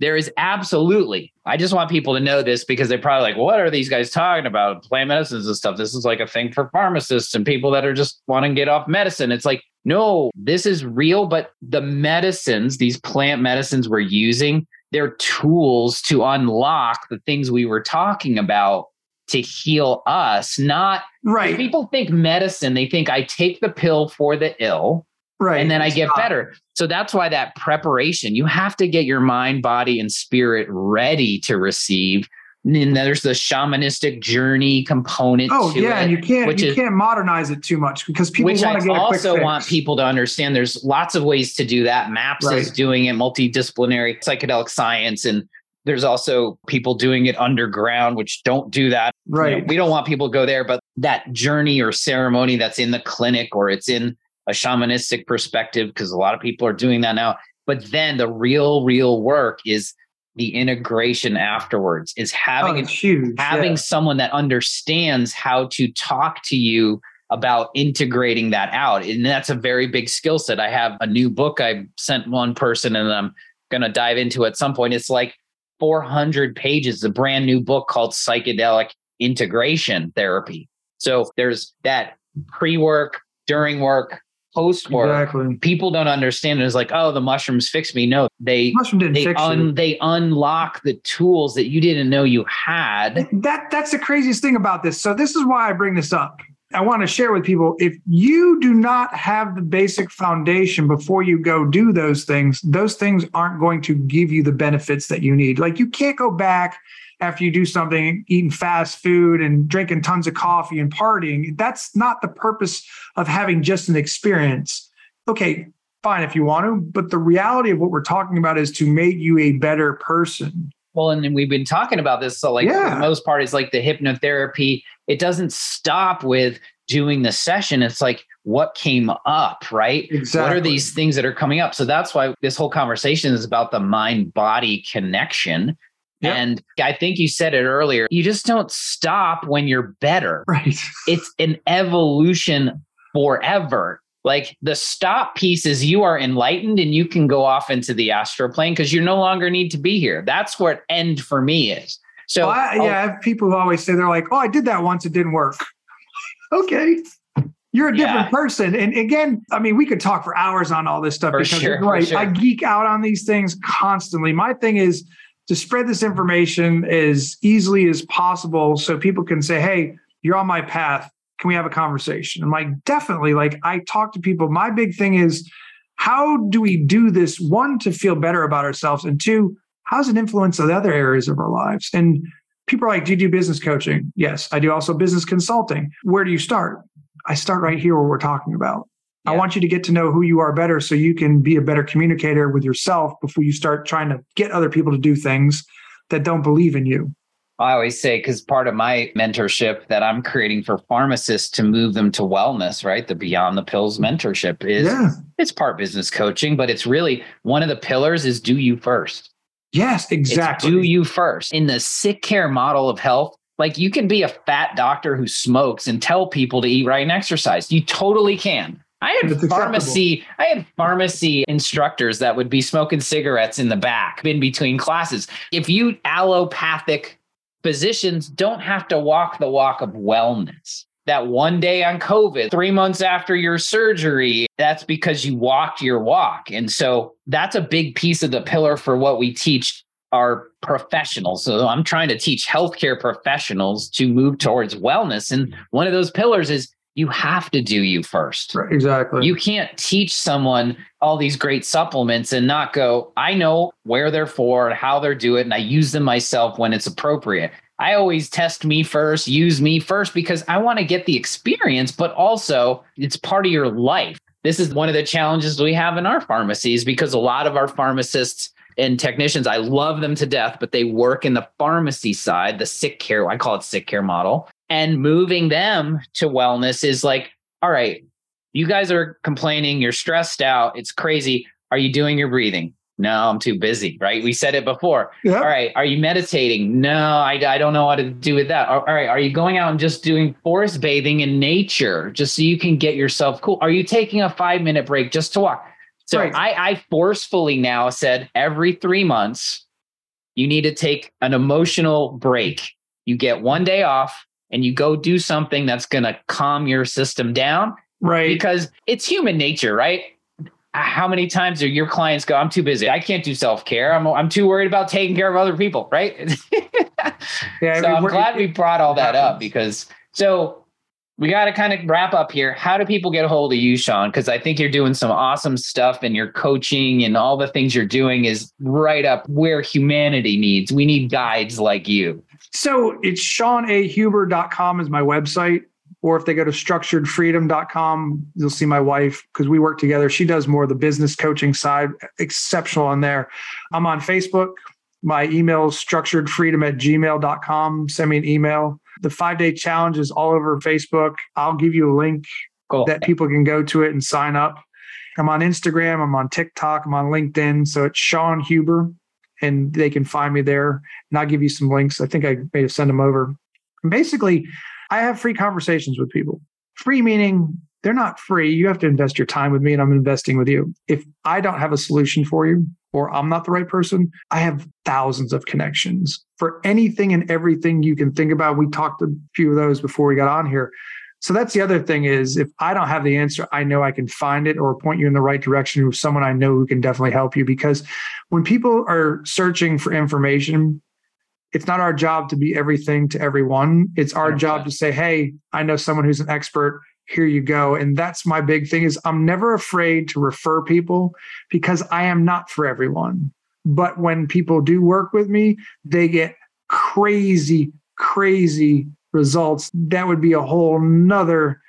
there is absolutely, I just want people to know this because they're probably like, what are these guys talking about? Plant medicines and stuff. This is like a thing for pharmacists and people that are just want to get off medicine. It's like, no, this is real, but the medicines, these plant medicines we're using, they're tools to unlock the things we were talking about to heal us, not right. People think medicine, they think I take the pill for the ill Right. And then I get better. So that's why that preparation, you have to get your mind, body, and spirit ready to receive. And there's the shamanistic journey component. Oh yeah, it, you can't you is, can't modernize it too much because people which want to get I also want people to understand. There's lots of ways to do that. Maps right. is doing it, multidisciplinary psychedelic science, and there's also people doing it underground, which don't do that. Right. You know, we don't want people to go there, but that journey or ceremony that's in the clinic or it's in a shamanistic perspective because a lot of people are doing that now. But then the real, real work is the integration afterwards is having oh, huge, having yeah. someone that understands how to talk to you about integrating that out and that's a very big skill set i have a new book i sent one person and i'm going to dive into at some point it's like 400 pages a brand new book called psychedelic integration therapy so there's that pre-work during work post work, exactly. people don't understand. It's like, oh, the mushrooms fix me. No, they they un, they unlock the tools that you didn't know you had. That that's the craziest thing about this. So this is why I bring this up. I want to share with people if you do not have the basic foundation before you go do those things, those things aren't going to give you the benefits that you need. Like you can't go back after you do something, eating fast food and drinking tons of coffee and partying. That's not the purpose of having just an experience. Okay, fine if you want to, but the reality of what we're talking about is to make you a better person. Well, and we've been talking about this. So, like, yeah. for the most part, is like the hypnotherapy. It doesn't stop with doing the session. It's like, what came up, right? Exactly. What are these things that are coming up? So that's why this whole conversation is about the mind body connection. Yep. And I think you said it earlier. You just don't stop when you're better. Right. It's an evolution forever. Like the stop piece is you are enlightened and you can go off into the astral plane because you no longer need to be here. That's what end for me is. So well, I, yeah, I have people who always say they're like, "Oh, I did that once, it didn't work." okay, you're a different yeah. person. And again, I mean, we could talk for hours on all this stuff for because sure, right. Sure. I geek out on these things constantly. My thing is to spread this information as easily as possible so people can say, "Hey, you're on my path can we have a conversation? I'm like, definitely. Like, I talk to people. My big thing is, how do we do this? One, to feel better about ourselves, and two, how does it influence the other areas of our lives? And people are like, do you do business coaching? Yes, I do also business consulting. Where do you start? I start right here where we're talking about. Yeah. I want you to get to know who you are better so you can be a better communicator with yourself before you start trying to get other people to do things that don't believe in you. I always say, because part of my mentorship that I'm creating for pharmacists to move them to wellness, right? The Beyond the Pills mentorship is yeah. it's part business coaching, but it's really one of the pillars is do you first. Yes, exactly. It's do you first. In the sick care model of health, like you can be a fat doctor who smokes and tell people to eat right and exercise. You totally can. I had pharmacy. I had pharmacy instructors that would be smoking cigarettes in the back in between classes. If you allopathic physicians don't have to walk the walk of wellness. That one day on COVID, three months after your surgery, that's because you walked your walk. And so that's a big piece of the pillar for what we teach our professionals. So I'm trying to teach healthcare professionals to move towards wellness. And one of those pillars is you have to do you first. Right, exactly. You can't teach someone all these great supplements and not go, I know where they're for and how they're doing it, and I use them myself when it's appropriate. I always test me first, use me first because I want to get the experience, but also it's part of your life. This is one of the challenges we have in our pharmacies because a lot of our pharmacists and technicians, I love them to death, but they work in the pharmacy side, the sick care, I call it sick care model and moving them to wellness is like, all right, you guys are complaining, you're stressed out, it's crazy. Are you doing your breathing? No, I'm too busy, right? We said it before. Yep. All right. Are you meditating? No, I, I don't know what to do with that. All right. Are you going out and just doing forest bathing in nature just so you can get yourself cool? Are you taking a five minute break just to walk? So right. I, I forcefully now said every three months, you need to take an emotional break. You get one day off and you go do something that's going to calm your system down. Right. Because it's human nature, right? How many times are your clients go, I'm too busy. I can't do self care. I'm, I'm too worried about taking care of other people, right? yeah, so I am glad we brought all that up because so we got to kind of wrap up here. How do people get a hold of you, Shawn? Because I think you're doing some awesome stuff and your coaching and all the things you're doing is right up where humanity needs. We need guides like you. So it's ShawnAHuber.com is my website. Or if they go to structuredfreedom.com, you'll see my wife because we work together. She does more of the business coaching side, exceptional on there. I'm on Facebook. My email is structuredfreedom at gmail.com. Send me an email. The five day challenge is all over Facebook. I'll give you a link cool. that people can go to it and sign up. I'm on Instagram. I'm on TikTok. I'm on LinkedIn. So it's Shawn Huber and they can find me there. And I'll give you some links. I think I may have sent them over. And basically, I have free conversations with people. Free meaning they're not free. You have to invest your time with me, and I'm investing with you. If I don't have a solution for you, or I'm not the right person, I have thousands of connections for anything and everything you can think about. We talked a few of those before we got on here. So that's the other thing is if I don't have the answer, I know I can find it or point you in the right direction with someone I know who can definitely help you. Because when people are searching for information, it's not our job to be everything to everyone. It's our 100%. job to say, hey, I know someone who's an expert. Here you go. And that's my big thing is I'm never afraid to refer people because I am not for everyone. But when people do work with me, they get crazy, crazy results. That would be a whole nother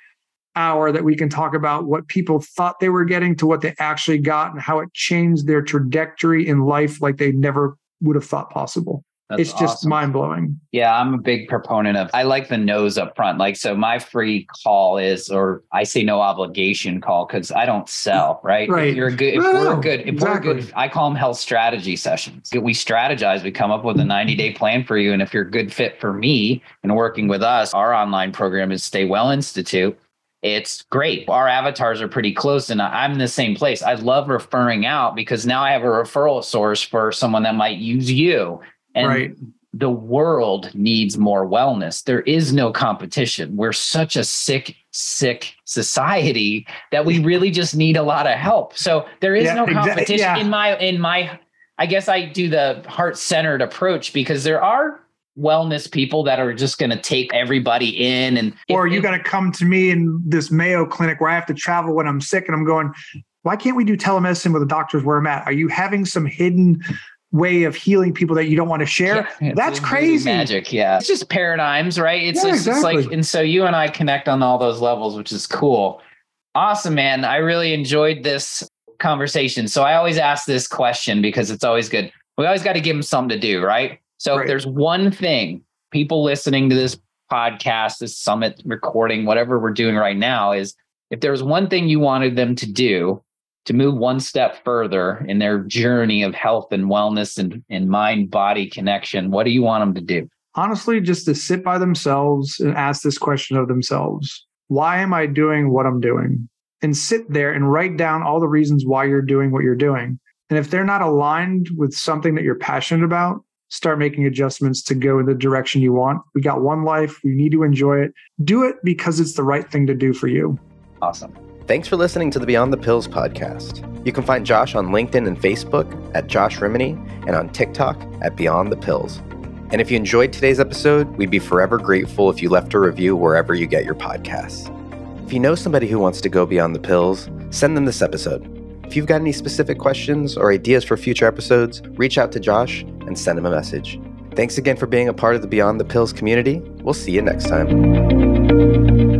hour that we can talk about what people thought they were getting to what they actually got and how it changed their trajectory in life like they never would have thought possible. That's it's just awesome. mind blowing. Yeah, I'm a big proponent of. I like the nose up front. Like, so my free call is, or I say no obligation call because I don't sell. Right. Right. If you're a good. If No, we're good. If exactly. we're good. I call them health strategy sessions. We strategize. We come up with a 90 day plan for you, and if you're a good fit for me and working with us, our online program is Stay Well Institute. It's great. Our avatars are pretty close, and I'm in the same place. I love referring out because now I have a referral source for someone that might use you. And right. the world needs more wellness. There is no competition. We're such a sick, sick society that we really just need a lot of help. So there is Yeah, no competition yeah. in my in my I guess I do the heart-centered approach because there are wellness people that are just going to take everybody in and Or you got to come to me in this Mayo clinic where I have to travel when I'm sick and I'm going, why can't we do telemedicine with the doctors where I'm at? Are you having some hidden way of healing people that you don't want to share? Yeah, That's crazy. magic. Yeah. It's just paradigms, right? It's Yeah, just it's like, exactly. and so you and I connect on all those levels, which is cool. Awesome, man. I really enjoyed this conversation. So I always ask this question because it's always good. We always got to give them something to do, right? So if there's one thing people listening to this podcast, this summit recording, whatever we're doing right now, is if there's one thing you wanted them to do to move one step further in their journey of health and wellness and, and mind body connection, what do you want them to do? Honestly, just to sit by themselves and ask this question of themselves Why am I doing what I'm doing? And sit there and write down all the reasons why you're doing what you're doing. And if they're not aligned with something that you're passionate about, start making adjustments to go in the direction you want. We got one life. We need to enjoy it. Do it because it's the right thing to do for you. Awesome. Thanks for listening to the Beyond the Pills podcast. You can find Josh on LinkedIn and Facebook at Josh Rimini and on TikTok at Beyond the Pills. And if you enjoyed today's episode, we'd be forever grateful if you left a review wherever you get your podcasts. If you know somebody who wants to go beyond the pills, send them this episode. If you've got any specific questions or ideas for future episodes, reach out to Josh and send him a message. Thanks again for being a part of the Beyond the Pills community. We'll see you next time.